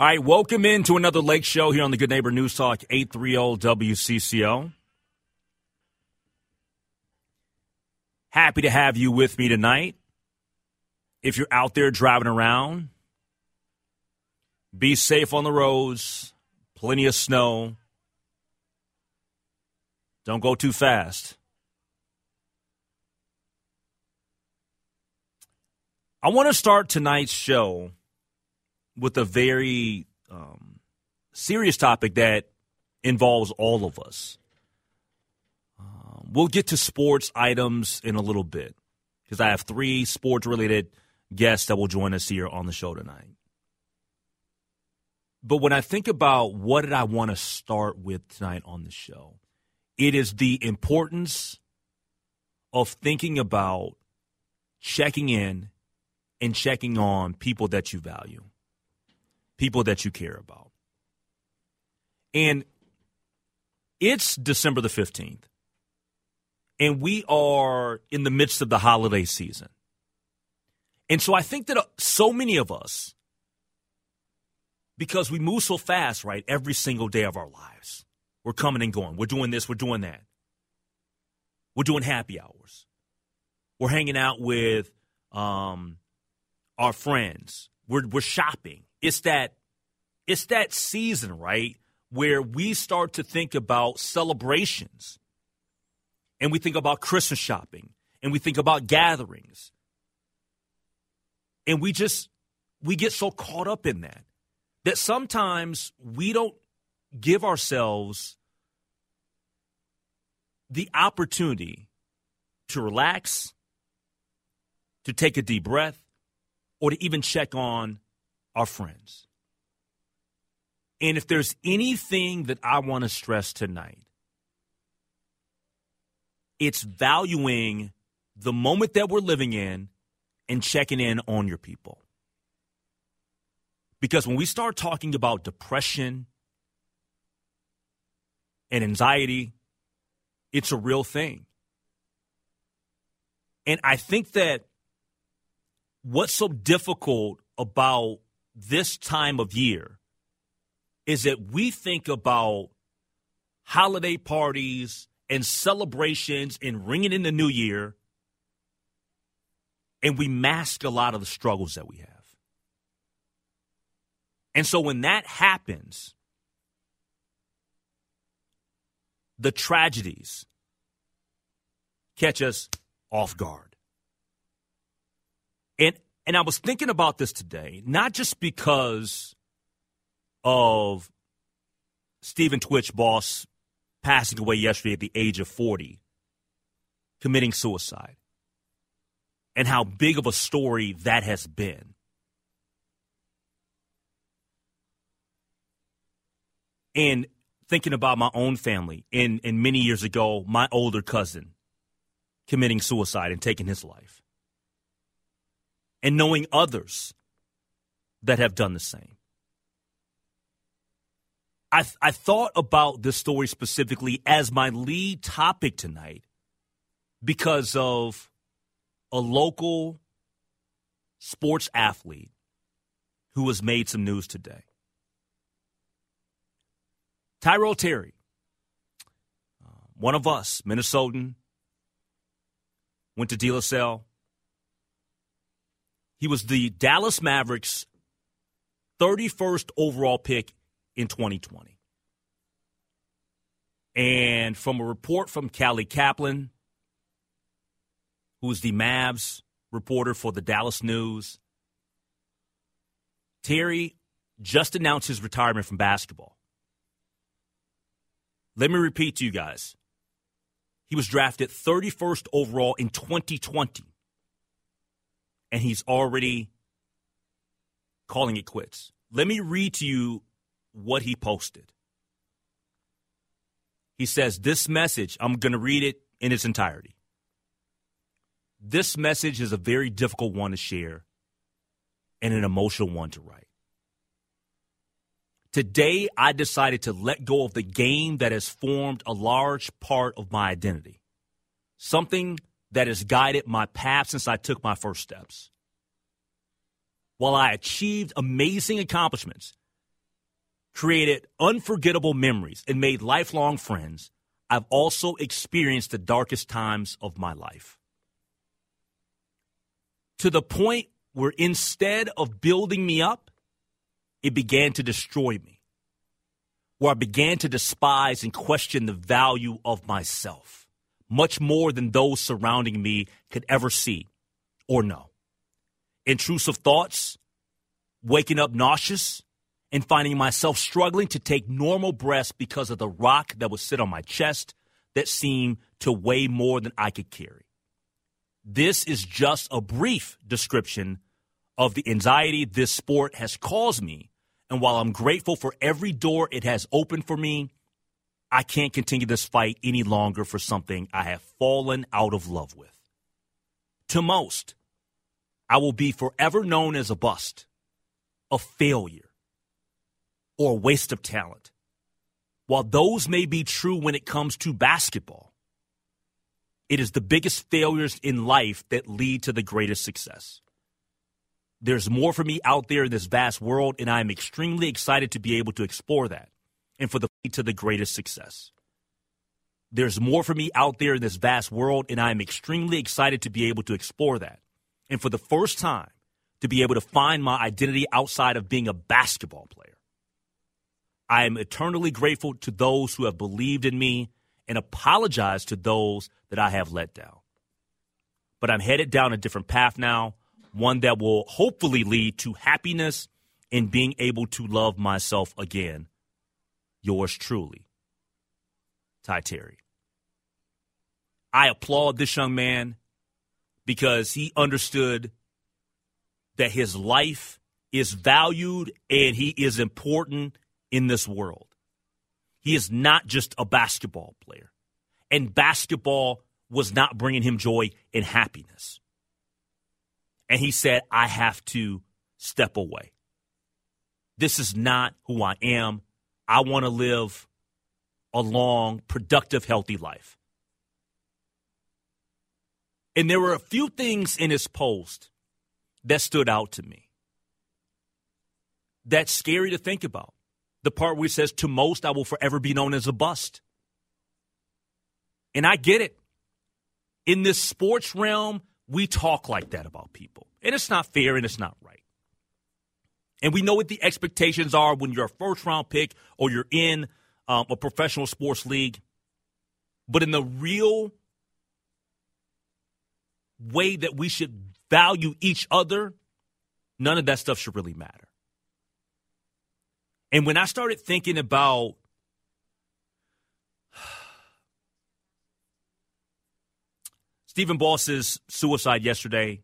All right, welcome into another Lake Show here on the Good Neighbor News Talk 830 WCCO. Happy to have you with me tonight. If you're out there driving around, be safe on the roads. Plenty of snow. Don't go too fast. I want to start tonight's show with a very um, serious topic that involves all of us. Um, we'll get to sports items in a little bit because I have three sports related guests that will join us here on the show tonight. But when I think about what did I want to start with tonight on the show, it is the importance of thinking about checking in and checking on people that you value people that you care about. And it's December the 15th, and we are in the midst of the holiday season. And so I think that uh, so many of us, because we move so fast, right, every single day of our lives, we're coming and going. We're doing this, we're doing that. We're doing happy hours. We're hanging out with um, our friends. We're, we're shopping it's that it's that season, right, where we start to think about celebrations. And we think about Christmas shopping and we think about gatherings. And we just we get so caught up in that that sometimes we don't give ourselves the opportunity to relax, to take a deep breath, or to even check on our friends. And if there's anything that I want to stress tonight, it's valuing the moment that we're living in and checking in on your people. Because when we start talking about depression and anxiety, it's a real thing. And I think that what's so difficult about this time of year is that we think about holiday parties and celebrations and ringing in the new year, and we mask a lot of the struggles that we have. And so when that happens, the tragedies catch us off guard. And and I was thinking about this today, not just because of Stephen Twitch Boss passing away yesterday at the age of 40, committing suicide, and how big of a story that has been. And thinking about my own family, and, and many years ago, my older cousin committing suicide and taking his life and knowing others that have done the same. I, I thought about this story specifically as my lead topic tonight because of a local sports athlete who has made some news today. Tyrell Terry, uh, one of us, Minnesotan, went to De La Salle. He was the Dallas Mavericks 31st overall pick in 2020. And from a report from Callie Caplan, who's the Mavs reporter for the Dallas News, Terry just announced his retirement from basketball. Let me repeat to you guys. He was drafted 31st overall in 2020, and he's already calling it quits. Let me read to you what he posted. He says, This message, I'm going to read it in its entirety. This message is a very difficult one to share and an emotional one to write. Today, I decided to let go of the game that has formed a large part of my identity, something that has guided my path since I took my first steps. While I achieved amazing accomplishments, created unforgettable memories, and made lifelong friends, I've also experienced the darkest times of my life. To the point where instead of building me up, it began to destroy me. Where I began to despise and question the value of myself, much more than those surrounding me could ever see or know. Intrusive thoughts, waking up nauseous, and finding myself struggling to take normal breaths because of the rock that would sit on my chest that seemed to weigh more than I could carry. This is just a brief description of the anxiety this sport has caused me. And while I'm grateful for every door it has opened for me, I can't continue this fight any longer for something I have fallen out of love with. To most, I will be forever known as a bust, a failure, or a waste of talent. While those may be true when it comes to basketball, it is the biggest failures in life that lead to the greatest success. There's more for me out there in this vast world, and I am extremely excited to be able to explore that and for the to the greatest success. There's more for me out there in this vast world, and I am extremely excited to be able to explore that. And for the first time, to be able to find my identity outside of being a basketball player. I am eternally grateful to those who have believed in me and apologize to those that I have let down. But I'm headed down a different path now one that will hopefully lead to happiness and being able to love myself again. Yours truly, Ty Terry. I applaud this young man because he understood that his life is valued and he is important in this world. He is not just a basketball player, and basketball was not bringing him joy and happiness and he said, I have to step away. This is not who I am. I want to live a long, productive, healthy life. And there were a few things in his post that stood out to me. That's scary to think about. The part where he says, To most, I will forever be known as a bust. And I get it. In this sports realm, we talk like that about people. And it's not fair and it's not right. And we know what the expectations are when you're a first round pick or you're in um, a professional sports league. But in the real way that we should value each other, none of that stuff should really matter. And when I started thinking about Stephen Boss's suicide yesterday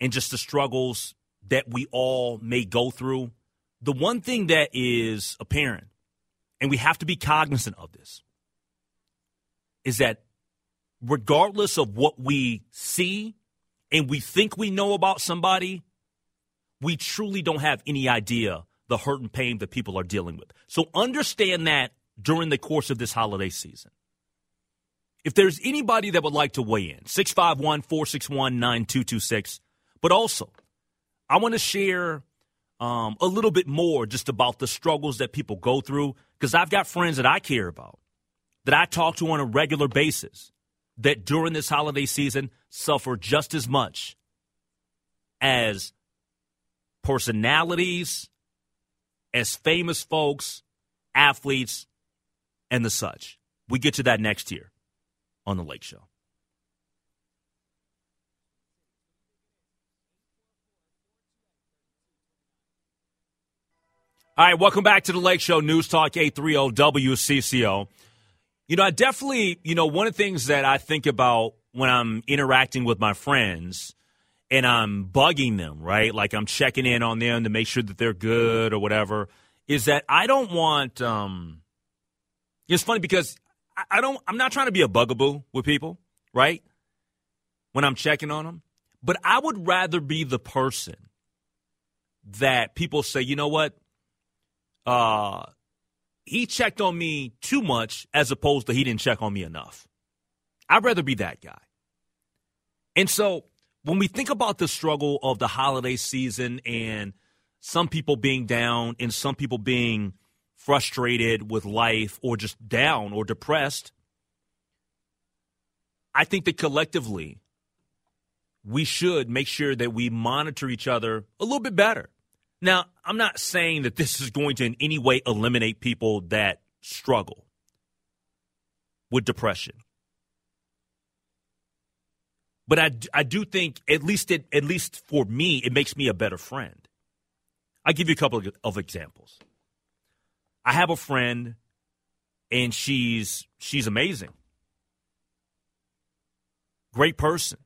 and just the struggles that we all may go through, the one thing that is apparent, and we have to be cognizant of this, is that regardless of what we see and we think we know about somebody, we truly don't have any idea the hurt and pain that people are dealing with. So understand that during the course of this holiday season. If there's anybody that would like to weigh in, 651 461 9226. But also, I want to share um, a little bit more just about the struggles that people go through because I've got friends that I care about, that I talk to on a regular basis, that during this holiday season suffer just as much as personalities, as famous folks, athletes, and the such. We get to that next year on The Lake Show. All right, welcome back to the Lake Show News Talk 830 WCCO. You know, I definitely, you know, one of the things that I think about when I'm interacting with my friends and I'm bugging them, right? Like I'm checking in on them to make sure that they're good or whatever, is that I don't want um it's funny because I don't I'm not trying to be a bugaboo with people, right? When I'm checking on them, but I would rather be the person that people say, "You know what? Uh, he checked on me too much as opposed to he didn't check on me enough. I'd rather be that guy. And so when we think about the struggle of the holiday season and some people being down and some people being frustrated with life or just down or depressed, I think that collectively we should make sure that we monitor each other a little bit better. Now, I'm not saying that this is going to in any way eliminate people that struggle with depression. But I, I do think, at least, it, at least for me, it makes me a better friend. I'll give you a couple of, of examples. I have a friend, and she's she's amazing. Great person.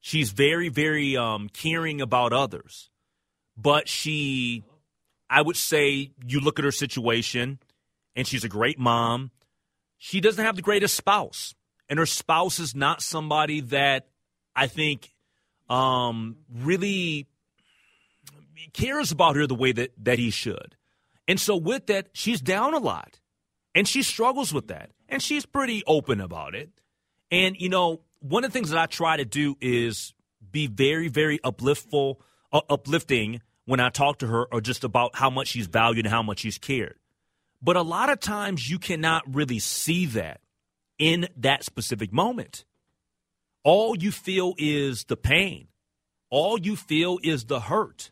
She's very, very um, caring about others but she, I would say, you look at her situation, and she's a great mom. She doesn't have the greatest spouse, and her spouse is not somebody that I think um, really cares about her the way that that he should. And so with that, she's down a lot, and she struggles with that, and she's pretty open about it. And you know, one of the things that I try to do is be very, very upliftful, uh, uplifting when I talk to her or just about how much she's valued and how much she's cared. But a lot of times you cannot really see that in that specific moment. All you feel is the pain. All you feel is the hurt.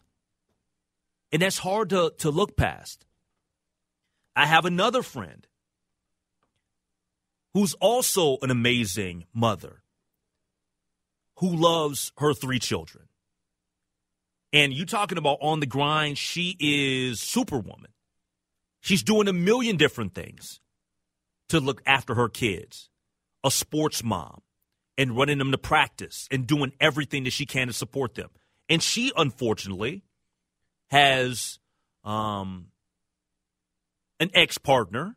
And that's hard to, to look past. I have another friend who's also an amazing mother who loves her three children. And you talking about on the grind, she is superwoman. She's doing a million different things to look after her kids. A sports mom and running them to practice and doing everything that she can to support them. And she unfortunately has um, an ex partner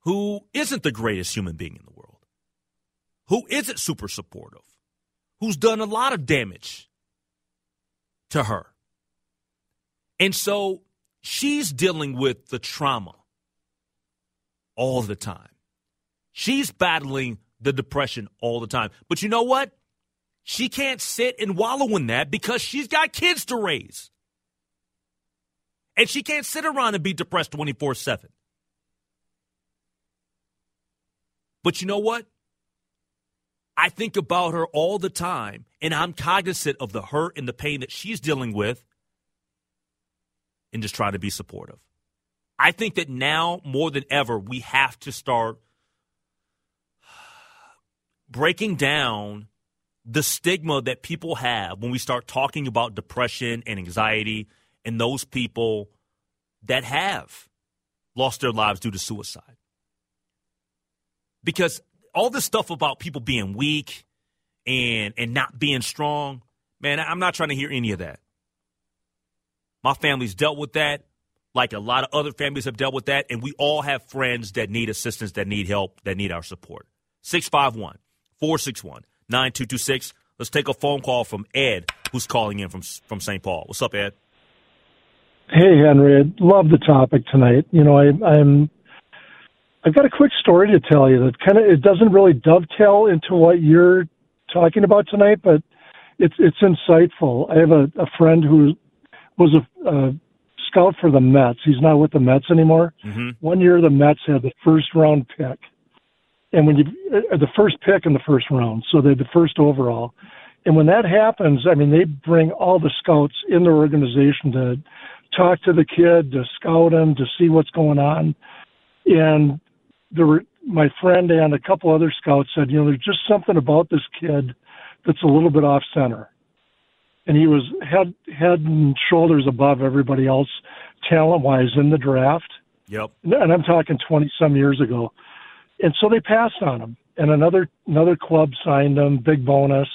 who isn't the greatest human being in the world, who isn't super supportive, who's done a lot of damage to her. And so she's dealing with the trauma all the time. She's battling the depression all the time. But you know what? She can't sit and wallow in that because she's got kids to raise. And she can't sit around and be depressed 24 7. But you know what? I think about her all the time, and I'm cognizant of the hurt and the pain that she's dealing with, and just trying to be supportive. I think that now more than ever, we have to start breaking down the stigma that people have when we start talking about depression and anxiety and those people that have lost their lives due to suicide. Because all this stuff about people being weak and and not being strong, man, I'm not trying to hear any of that. My family's dealt with that, like a lot of other families have dealt with that, and we all have friends that need assistance, that need help, that need our support. 651 461 9226. Let's take a phone call from Ed, who's calling in from from St. Paul. What's up, Ed? Hey, Henry. I love the topic tonight. You know, I, I'm I've got a quick story to tell you that kind of it doesn't really dovetail into what you're talking about tonight, but it's it's insightful. I have a, a friend who was a, a scout for the Mets. He's not with the Mets anymore. Mm-hmm. One year the Mets had the first round pick, and when you uh, the first pick in the first round, so they're the first overall. And when that happens, I mean, they bring all the scouts in their organization to talk to the kid, to scout him, to see what's going on. And there were my friend and a couple other scouts said, you know, there's just something about this kid that's a little bit off center. And he was head head and shoulders above everybody else talent wise in the draft. Yep. And I'm talking twenty some years ago. And so they passed on him. And another another club signed him, big bonus.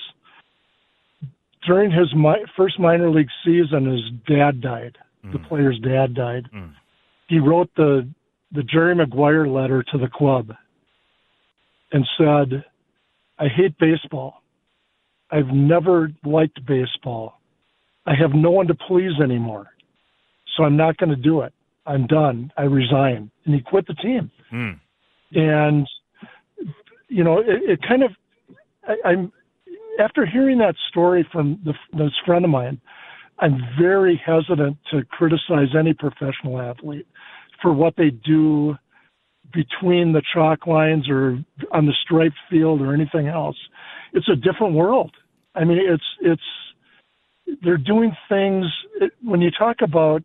During his mi- first minor league season, his dad died. Mm. The player's dad died. Mm. He wrote the the Jerry Maguire letter to the club and said, I hate baseball. I've never liked baseball. I have no one to please anymore. So I'm not going to do it. I'm done. I resign. And he quit the team. Mm. And, you know, it, it kind of, I, I'm, after hearing that story from the, this friend of mine, I'm very hesitant to criticize any professional athlete for what they do between the chalk lines or on the striped field or anything else. It's a different world. I mean, it's it's they're doing things. When you talk about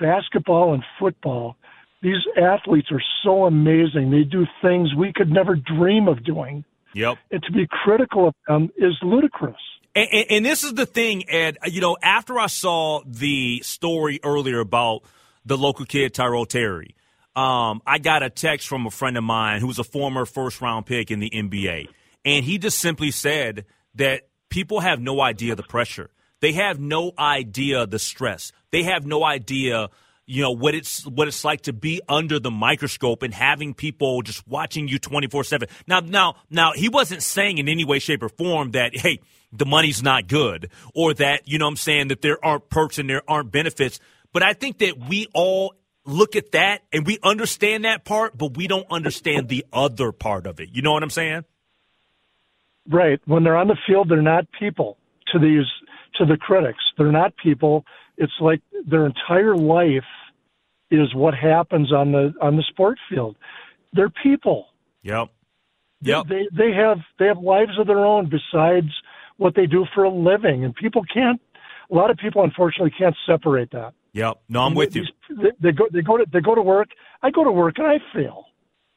basketball and football, these athletes are so amazing. They do things we could never dream of doing. Yep. And to be critical of them is ludicrous. And, and, and, this is the thing, Ed. You know, after I saw the story earlier about the local kid Tyrell Terry. Um, I got a text from a friend of mine who's a former first round pick in the NBA, and he just simply said that people have no idea the pressure. They have no idea the stress. They have no idea, you know, what it's what it's like to be under the microscope and having people just watching you 24/7. Now now now he wasn't saying in any way shape or form that hey, the money's not good or that, you know I'm saying that there aren't perks and there aren't benefits. But I think that we all look at that and we understand that part, but we don't understand the other part of it. You know what I'm saying? Right. When they're on the field, they're not people to these to the critics. They're not people. It's like their entire life is what happens on the on the sport field. They're people. Yep. Yep. They they have they have lives of their own besides what they do for a living, and people can't. A lot of people, unfortunately, can't separate that. Yep. No, I'm with you. They, they go they go to they go to work. I go to work and I fail.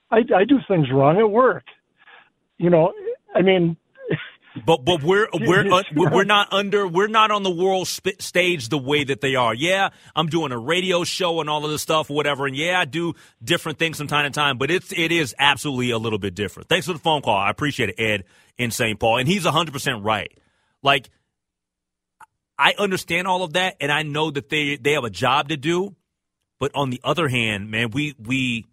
I, I do things wrong at work. You know, I mean. But but we're we're uh, we're not under we're not on the world sp- stage the way that they are. Yeah, I'm doing a radio show and all of this stuff, whatever. And yeah, I do different things from time to time. But it's it is absolutely a little bit different. Thanks for the phone call. I appreciate it, Ed in St. Paul, and he's 100 percent right. Like I understand all of that, and I know that they they have a job to do. But on the other hand, man, we we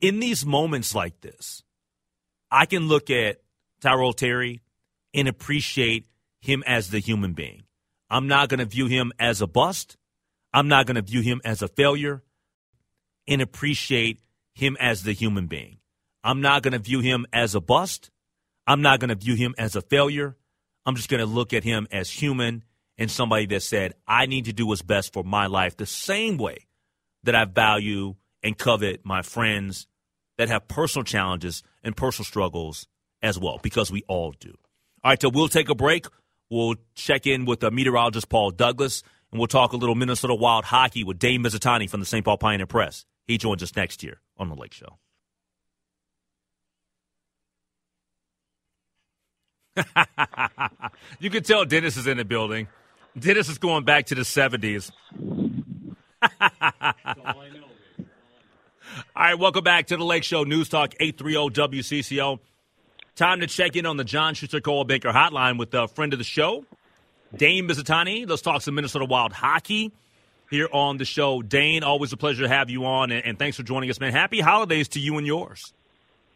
in these moments like this, I can look at Tyrell Terry and appreciate him as the human being. I'm not going to view him as a bust. I'm not going to view him as a failure and appreciate him as the human being. I'm not going to view him as a bust. I'm not going to view him as a failure. I'm just going to look at him as human and somebody that said, I need to do what's best for my life the same way that I value and covet my friends that have personal challenges and personal struggles as well, because we all do. All right, so we'll take a break. We'll check in with the meteorologist Paul Douglas, and we'll talk a little Minnesota Wild hockey with Dave Mizutani from the St. Paul Pioneer Press. He joins us next year on The Lake Show. you can tell Dennis is in the building. Dennis is going back to the 70s. All right, welcome back to the Lake Show News Talk 830 WCCO. Time to check in on the John Schuster Coldwell Banker Hotline with a friend of the show, Dane Mizutani. Let's talk some Minnesota Wild hockey here on the show. Dane, always a pleasure to have you on, and, and thanks for joining us, man. Happy holidays to you and yours.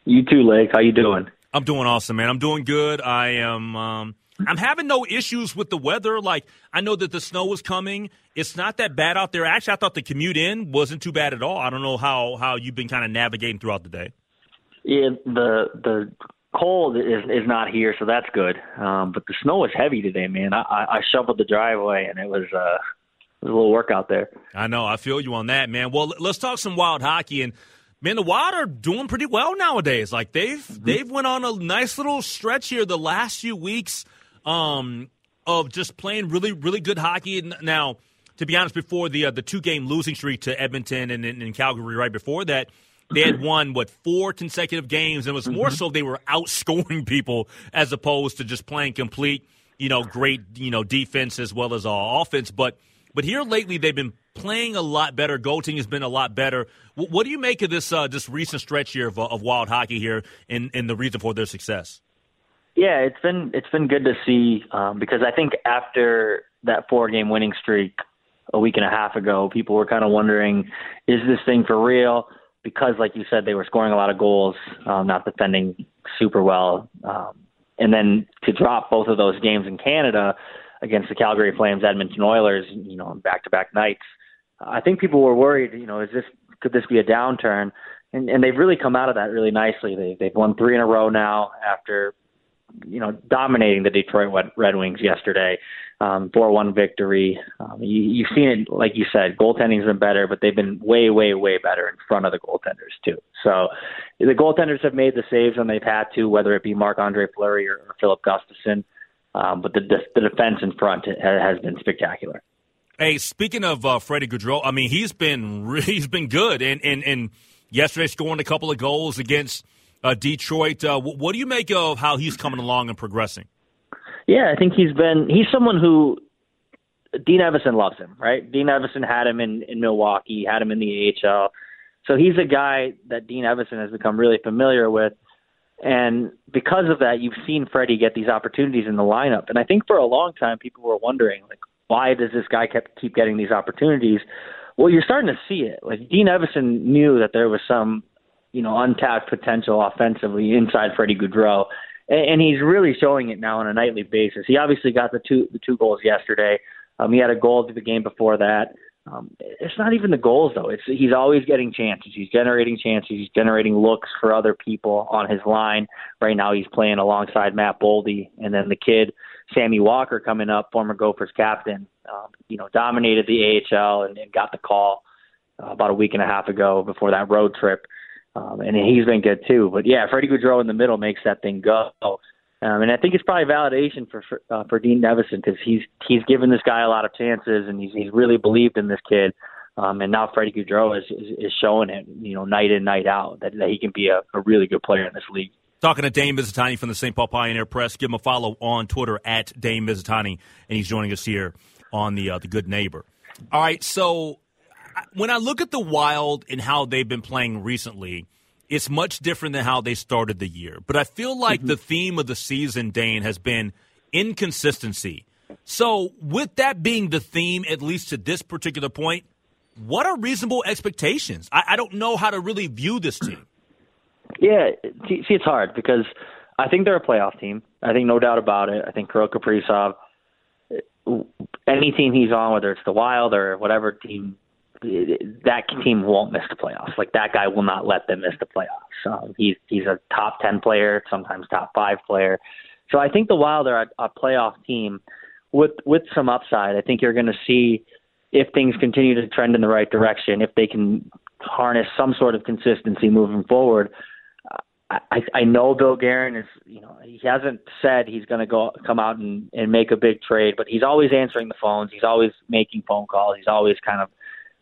You too, Lake. How you doing? I'm doing awesome, man. I'm doing good. I am. Um, I'm having no issues with the weather. Like I know that the snow was coming. It's not that bad out there. Actually, I thought the commute in wasn't too bad at all. I don't know how how you've been kind of navigating throughout the day. Yeah, the the cold is is not here, so that's good. Um, but the snow was heavy today, man. I, I shoveled the driveway, and it was uh, it was a little workout there. I know. I feel you on that, man. Well, let's talk some wild hockey and. Man, the Wild are doing pretty well nowadays. Like they've mm-hmm. they've went on a nice little stretch here the last few weeks um, of just playing really really good hockey. Now, to be honest, before the uh, the two game losing streak to Edmonton and, in Calgary right before that, they had won what four consecutive games, and it was more mm-hmm. so they were outscoring people as opposed to just playing complete, you know, great, you know, defense as well as uh, offense. But but here lately they've been playing a lot better. Goaltending has been a lot better. W- what do you make of this uh, this recent stretch here of, uh, of wild hockey here, and, and the reason for their success? Yeah, it's been it's been good to see um, because I think after that four game winning streak a week and a half ago, people were kind of wondering, is this thing for real? because, like you said, they were scoring a lot of goals, um, not defending super well, um, and then to drop both of those games in Canada against the Calgary Flames, Edmonton Oilers, you know, back-to-back nights. I think people were worried. You know, is this could this be a downturn? And, and they've really come out of that really nicely. They, they've won three in a row now after, you know, dominating the Detroit Red Wings yesterday um, 4-1 victory. Um, you, you've seen it, like you said, goaltending's been better, but they've been way, way, way better in front of the goaltenders too. So the goaltenders have made the saves when they've had to, whether it be Marc-Andre Fleury or, or Filip Gustavsson. Um, but the, the defense in front has been spectacular. Hey, speaking of uh, Freddie Gaudreau, I mean he's been he's been good, and and and yesterday scoring a couple of goals against uh, Detroit. Uh, what do you make of how he's coming along and progressing? Yeah, I think he's been he's someone who Dean Evason loves him, right? Dean Evason had him in in Milwaukee, had him in the AHL. So he's a guy that Dean Evason has become really familiar with. And because of that, you've seen Freddie get these opportunities in the lineup. And I think for a long time, people were wondering, like, why does this guy kept, keep getting these opportunities? Well, you're starting to see it. Like Dean Evason knew that there was some, you know, untapped potential offensively inside Freddie Gaudreau, and he's really showing it now on a nightly basis. He obviously got the two the two goals yesterday. Um, he had a goal to the game before that. Um, it's not even the goals though. It's he's always getting chances. He's generating chances. He's generating looks for other people on his line. Right now, he's playing alongside Matt Boldy, and then the kid Sammy Walker coming up, former Gophers captain. Um, you know, dominated the AHL and, and got the call uh, about a week and a half ago before that road trip um, and he's been good too. But yeah, Freddie Gaudreau in the middle makes that thing go. Um, and I think it's probably validation for for, uh, for Dean Evason because he's he's given this guy a lot of chances and he's he's really believed in this kid. Um, and now Freddie Gaudreau is, is is showing it, you know, night in night out that, that he can be a, a really good player in this league. Talking to Dane Mizutani from the St. Paul Pioneer Press. Give him a follow on Twitter at Dane Mizutani, and he's joining us here on the uh, the Good Neighbor. All right, so when I look at the Wild and how they've been playing recently, it's much different than how they started the year. But I feel like mm-hmm. the theme of the season, Dane, has been inconsistency. So, with that being the theme, at least to this particular point, what are reasonable expectations? I, I don't know how to really view this team. Yeah, see, it's hard because I think they're a playoff team. I think no doubt about it. I think Kirill Kaprizov, any team he's on, whether it's the Wild or whatever team that team won't miss the playoffs. Like that guy will not let them miss the playoffs. Um, he's he's a top ten player, sometimes top five player. So I think the Wild are a, a playoff team with with some upside. I think you're going to see if things continue to trend in the right direction, if they can harness some sort of consistency moving forward. I, I know Bill Guerin is, you know, he hasn't said he's going to go come out and, and make a big trade, but he's always answering the phones. He's always making phone calls. He's always kind of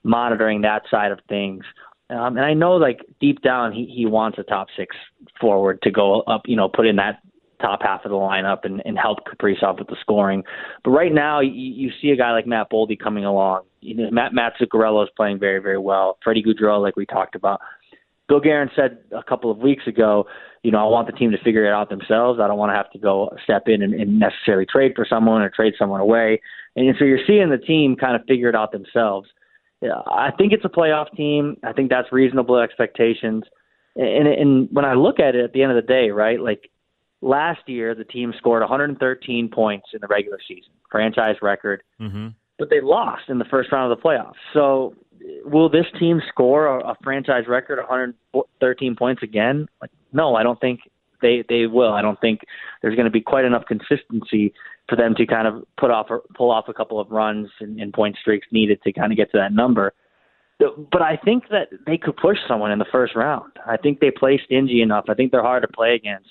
monitoring that side of things. Um, and I know, like deep down, he he wants a top six forward to go up, you know, put in that top half of the lineup and, and help Kaprizov with the scoring. But right now, you, you see a guy like Matt Boldy coming along. You know, Matt Mats Zuccarello is playing very very well. Freddie Gaudreau, like we talked about. Bill Guerin said a couple of weeks ago, you know, I want the team to figure it out themselves. I don't want to have to go step in and, and necessarily trade for someone or trade someone away. And so you're seeing the team kind of figure it out themselves. I think it's a playoff team. I think that's reasonable expectations. And, and when I look at it at the end of the day, right, like last year, the team scored 113 points in the regular season, franchise record, mm-hmm. but they lost in the first round of the playoffs. So, will this team score a, a franchise record 113 points again? Like, no, I don't think. they they will. I don't think there's going to be quite enough consistency for them to kind of put off or pull off a couple of runs and, and point streaks needed to kind of get to that number. But I think that they could push someone in the first round. I think they play stingy enough. I think they're hard to play against.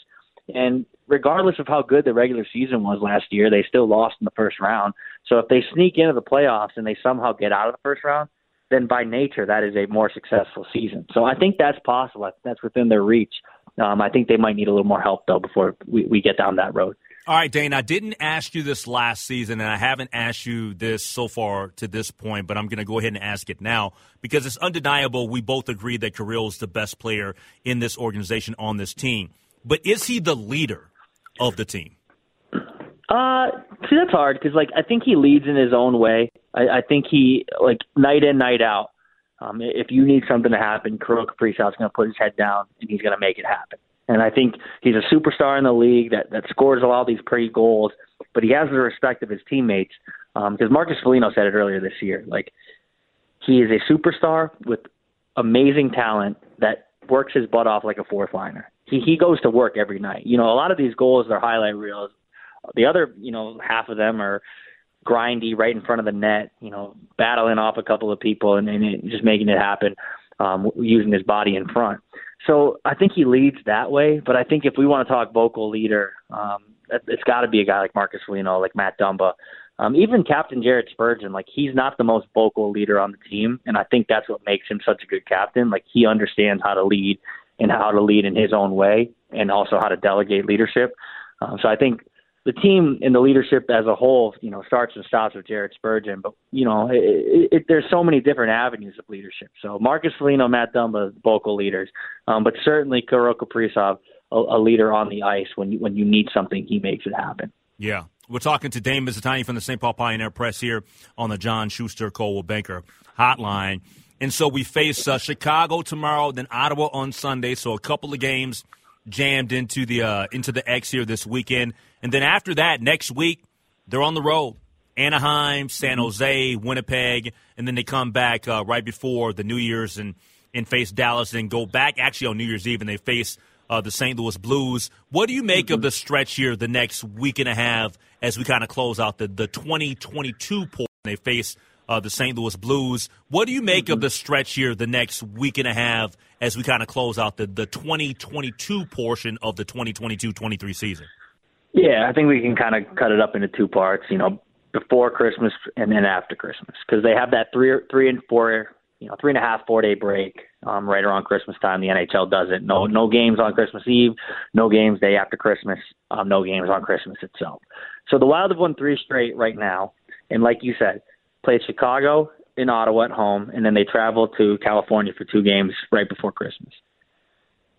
And regardless of how good the regular season was last year, they still lost in the first round. So if they sneak into the playoffs and they somehow get out of the first round, then by nature that is a more successful season. So I think that's possible. That's within their reach. Um, I think they might need a little more help though before we, we get down that road. All right, Dane, I didn't ask you this last season, and I haven't asked you this so far to this point, but I'm going to go ahead and ask it now because it's undeniable. We both agree that Kirill is the best player in this organization on this team. But is he the leader of the team? Uh, see, that's hard because like I think he leads in his own way. I, I think he like night in, night out. Um, if you need something to happen, Kirill Kaprizov's going to put his head down and he's going to make it happen. And I think he's a superstar in the league that that scores a lot of these pretty goals, but he has the respect of his teammates. Because um, Marcus Foligno said it earlier this year, like he is a superstar with amazing talent that works his butt off like a fourth liner. He he goes to work every night. You know, a lot of these goals are highlight reels. The other, you know, half of them are grindy right in front of the net, you know, battling off a couple of people and, and just making it happen um, using his body in front. So I think he leads that way. But I think if we want to talk vocal leader, um, it's got to be a guy like Marcus Foligno, like Matt Dumba. Um, even Captain Jared Spurgeon, like he's not the most vocal leader on the team, and I think that's what makes him such a good captain. Like he understands how to lead and how to lead in his own way, and also how to delegate leadership. Um, so I think the team and the leadership as a whole, you know, starts and stops with Jared Spurgeon. But you know, it, it, there's so many different avenues of leadership. So Marcus Foligno, Matt Dumba, vocal leaders, um, but certainly Kirill Kaprizov, a, a leader on the ice. When you, when you need something, he makes it happen. Yeah. We're talking to Dane Mizutani from the St. Paul Pioneer Press here on the John Schuster Coldwell Banker Hotline. And so we face uh, Chicago tomorrow, then Ottawa on Sunday. So a couple of games jammed into the uh, into the X here this weekend. And then after that, next week, they're on the road. Anaheim, San Jose, Winnipeg, and then they come back uh, right before the New Year's and, and face Dallas and go back actually on New Year's Eve and they face uh, the St. Louis Blues. What do you make of the stretch here the next week and a half as we kind of close out the, the 2022 portion? They face uh, the St. Louis Blues. What do you make of the stretch here the next week and a half as we kind of close out the, the 2022 portion of the 2022-23 season? Yeah, I think we can kind of cut it up into two parts. You know, before Christmas and then after Christmas, because they have that three, three and four, you know, three and a half, four day break um, right around Christmas time. The NHL doesn't. No, no games on Christmas Eve, no games day after Christmas, um, no games on Christmas itself. So the Wild have won three straight right now, and like you said, played Chicago in Ottawa at home, and then they travel to California for two games right before Christmas.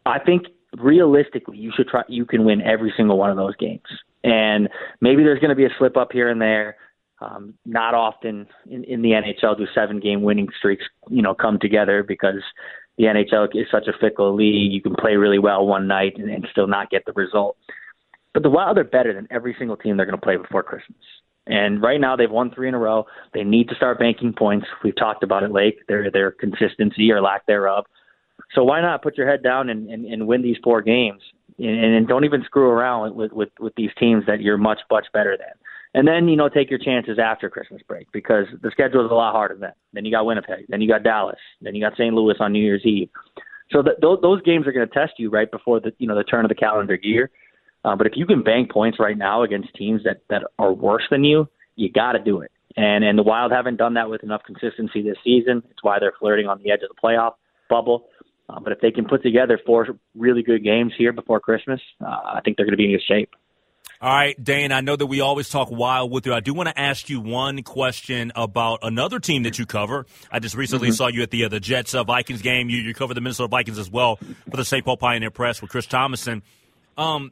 I think realistically, you should try. You can win every single one of those games, and maybe there's going to be a slip up here and there. Um, not often in, in the NHL do seven game winning streaks, you know, come together because the NHL is such a fickle league. You can play really well one night and, and still not get the result. But the Wild are better than every single team they're going to play before Christmas. And right now they've won three in a row. They need to start banking points. We've talked about it, Lake. Their their consistency or lack thereof. So why not put your head down and, and, and win these four games, and, and don't even screw around with, with with these teams that you're much much better than. And then you know take your chances after Christmas break because the schedule is a lot harder then. Then you got Winnipeg, then you got Dallas, then you got St. Louis on New Year's Eve. So th- those, those games are going to test you right before the you know the turn of the calendar year. Uh, but if you can bank points right now against teams that that are worse than you, you got to do it. And and the Wild haven't done that with enough consistency this season. It's why they're flirting on the edge of the playoff bubble. Uh, but if they can put together four really good games here before Christmas, uh, I think they're going to be in good shape. All right, Dane, I know that we always talk wild with you. I do want to ask you one question about another team that you cover. I just recently mm-hmm. saw you at the uh, the Jets uh, Vikings game. You, you cover the Minnesota Vikings as well for the St. Paul Pioneer Press with Chris Tomasson. Um,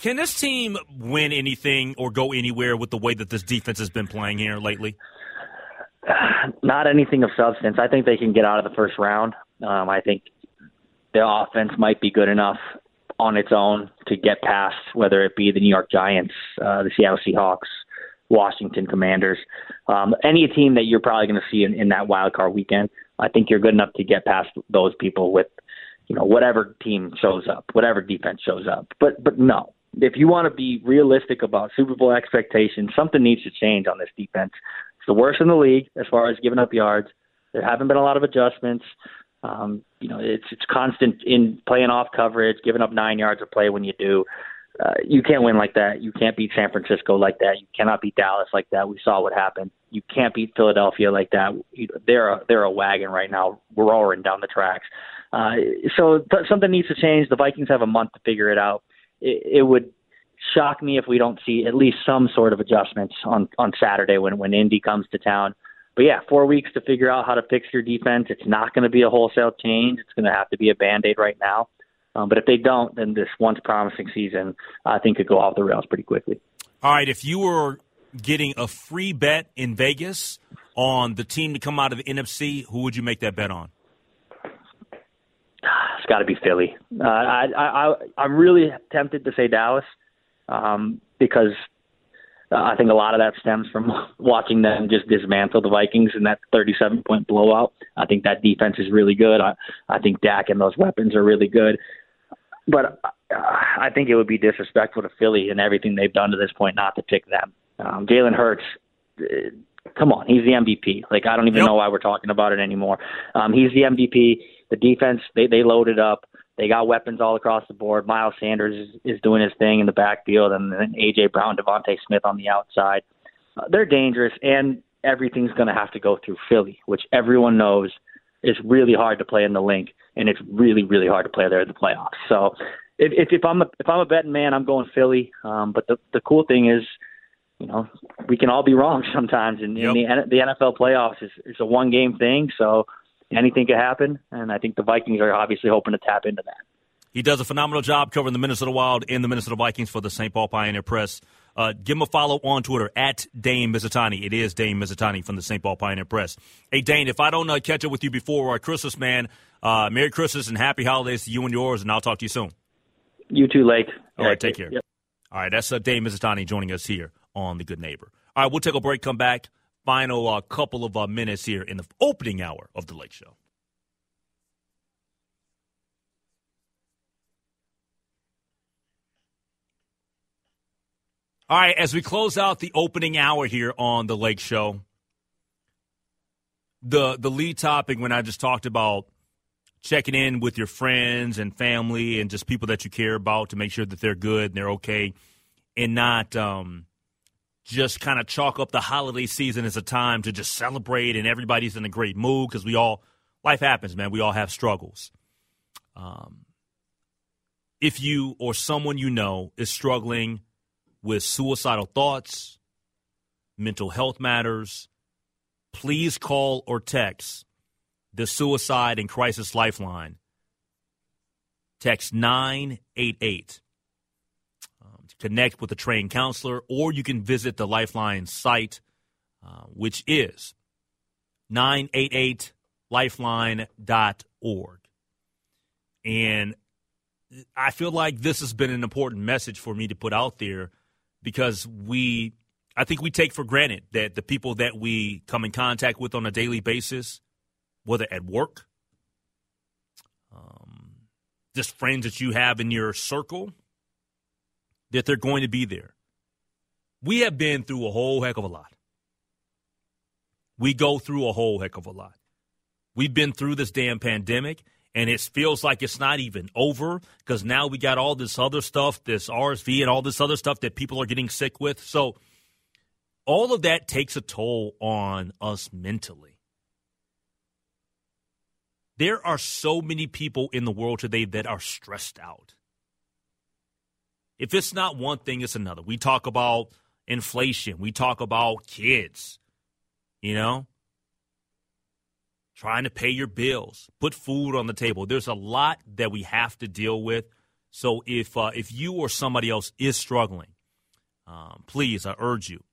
can this team win anything or go anywhere with the way that this defense has been playing here lately? Not anything of substance. I think they can get out of the first round. Um, I think the offense might be good enough on its own to get past whether it be the New York Giants, uh, the Seattle Seahawks, Washington Commanders, um, any team that you're probably going to see in, in that wild card weekend. I think you're good enough to get past those people with you know, whatever team shows up, whatever defense shows up. But but no, if you want to be realistic about Super Bowl expectations, something needs to change on this defense. It's the worst in the league as far as giving up yards. There haven't been a lot of adjustments. Um, you know, it's it's constant in playing off coverage, giving up nine yards of play when you do. Uh, you can't win like that. You can't beat San Francisco like that. You cannot beat Dallas like that. We saw what happened. You can't beat Philadelphia like that. They're a, they're a wagon right now. Roaring down the tracks. Uh, so th- something needs to change. The Vikings have a month to figure it out. It, it would shock me if we don't see at least some sort of adjustments on on Saturday when when Indy comes to town. But yeah, four weeks to figure out how to fix your defense. It's not going to be a wholesale change. It's going to have to be a band aid right now. Um, but if they don't, then this once promising season, I think, could go off the rails pretty quickly. All right, if you were getting a free bet in Vegas on the team to come out of the NFC, who would you make that bet on? It's got to be Philly. Uh, I, I, I'm really tempted to say Dallas um, because I think a lot of that stems from watching them just dismantle the Vikings in that 37 point blowout. I think that defense is really good. I, I think Dak and those weapons are really good. But uh, I think it would be disrespectful to Philly and everything they've done to this point not to pick them. Um, Jalen Hurts, uh, come on, he's the MVP. Like I don't even yep. know why we're talking about it anymore. Um, he's the MVP. The defense they they loaded up. They got weapons all across the board. Miles Sanders is, is doing his thing in the backfield, and then AJ Brown, DeVonta Smith on the outside. Uh, they're dangerous, and everything's going to have to go through Philly, which everyone knows is really hard to play in the Linc, and it's really really hard to play there in the playoffs. So if if, if I'm a, if I'm a betting man, I'm going Philly. Um, but the the cool thing is, you know, we can all be wrong sometimes, and yep. in the the NFL playoffs is is a one game thing. So anything could happen, and I think the Vikings are obviously hoping to tap into that. He does a phenomenal job covering the Minnesota Wild and the Minnesota Vikings for the St. Paul Pioneer Press. Uh, give him a follow on Twitter at Dane Mizutani. It is Dane Mizutani from the St. Paul Pioneer Press. Hey, Dane, if I don't uh, catch up with you before our Christmas, man, uh, Merry Christmas and Happy Holidays to you and yours, and I'll talk to you soon. You too, Lake. All right, take care. Yep. All right, that's uh, Dane Mizutani joining us here on The Good Neighbor. All right, we'll take a break, come back. Final uh, couple of uh, minutes here in the opening hour of The Lake Show. All right, as we close out the opening hour here on the Lake Show, the the lead topic when I just talked about checking in with your friends and family and just people that you care about to make sure that they're good and they're okay, and not um, just kind of chalk up the holiday season as a time to just celebrate and everybody's in a great mood because we all life happens, man. We all have struggles. Um, if you or someone you know is struggling with suicidal thoughts, mental health matters, please call or text the Suicide and Crisis Lifeline. Text 988 um, to connect with a trained counselor, or you can visit the Lifeline site, uh, which is 988lifeline.org. And I feel like this has been an important message for me to put out there because we, I think we take for granted that the people that we come in contact with on a daily basis, whether at work, um, just friends that you have in your circle, that they're going to be there. We have been through a whole heck of a lot. We go through a whole heck of a lot. We've been through this damn pandemic and it feels like it's not even over because now we got all this other stuff, this RSV and all this other stuff that people are getting sick with. So all of that takes a toll on us mentally. There are so many people in the world today that are stressed out. If it's not one thing, it's another. We talk about inflation, we talk about kids, you know? trying to pay your bills, put food on the table. There's a lot that we have to deal with. So if uh, if you or somebody else is struggling, um, please, I urge you,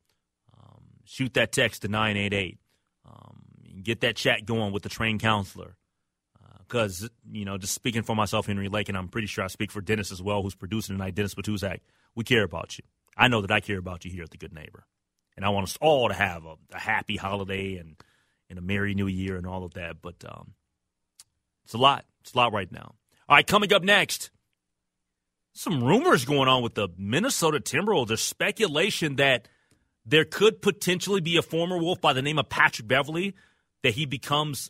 um, shoot that text to 988. Um, get that chat going with the trained counselor. Because, you know, just speaking for myself, Henry Lake, and I'm pretty sure I speak for Dennis as well, who's producing tonight, Dennis Batuzak, we care about you. I know that I care about you here at The Good Neighbor. And I want us all to have a, a happy holiday and – and a merry new year and all of that. But um, it's a lot. It's a lot right now. All right, coming up next, some rumors going on with the Minnesota Timberwolves. There's speculation that there could potentially be a former Wolf by the name of Patrick Beverley that he becomes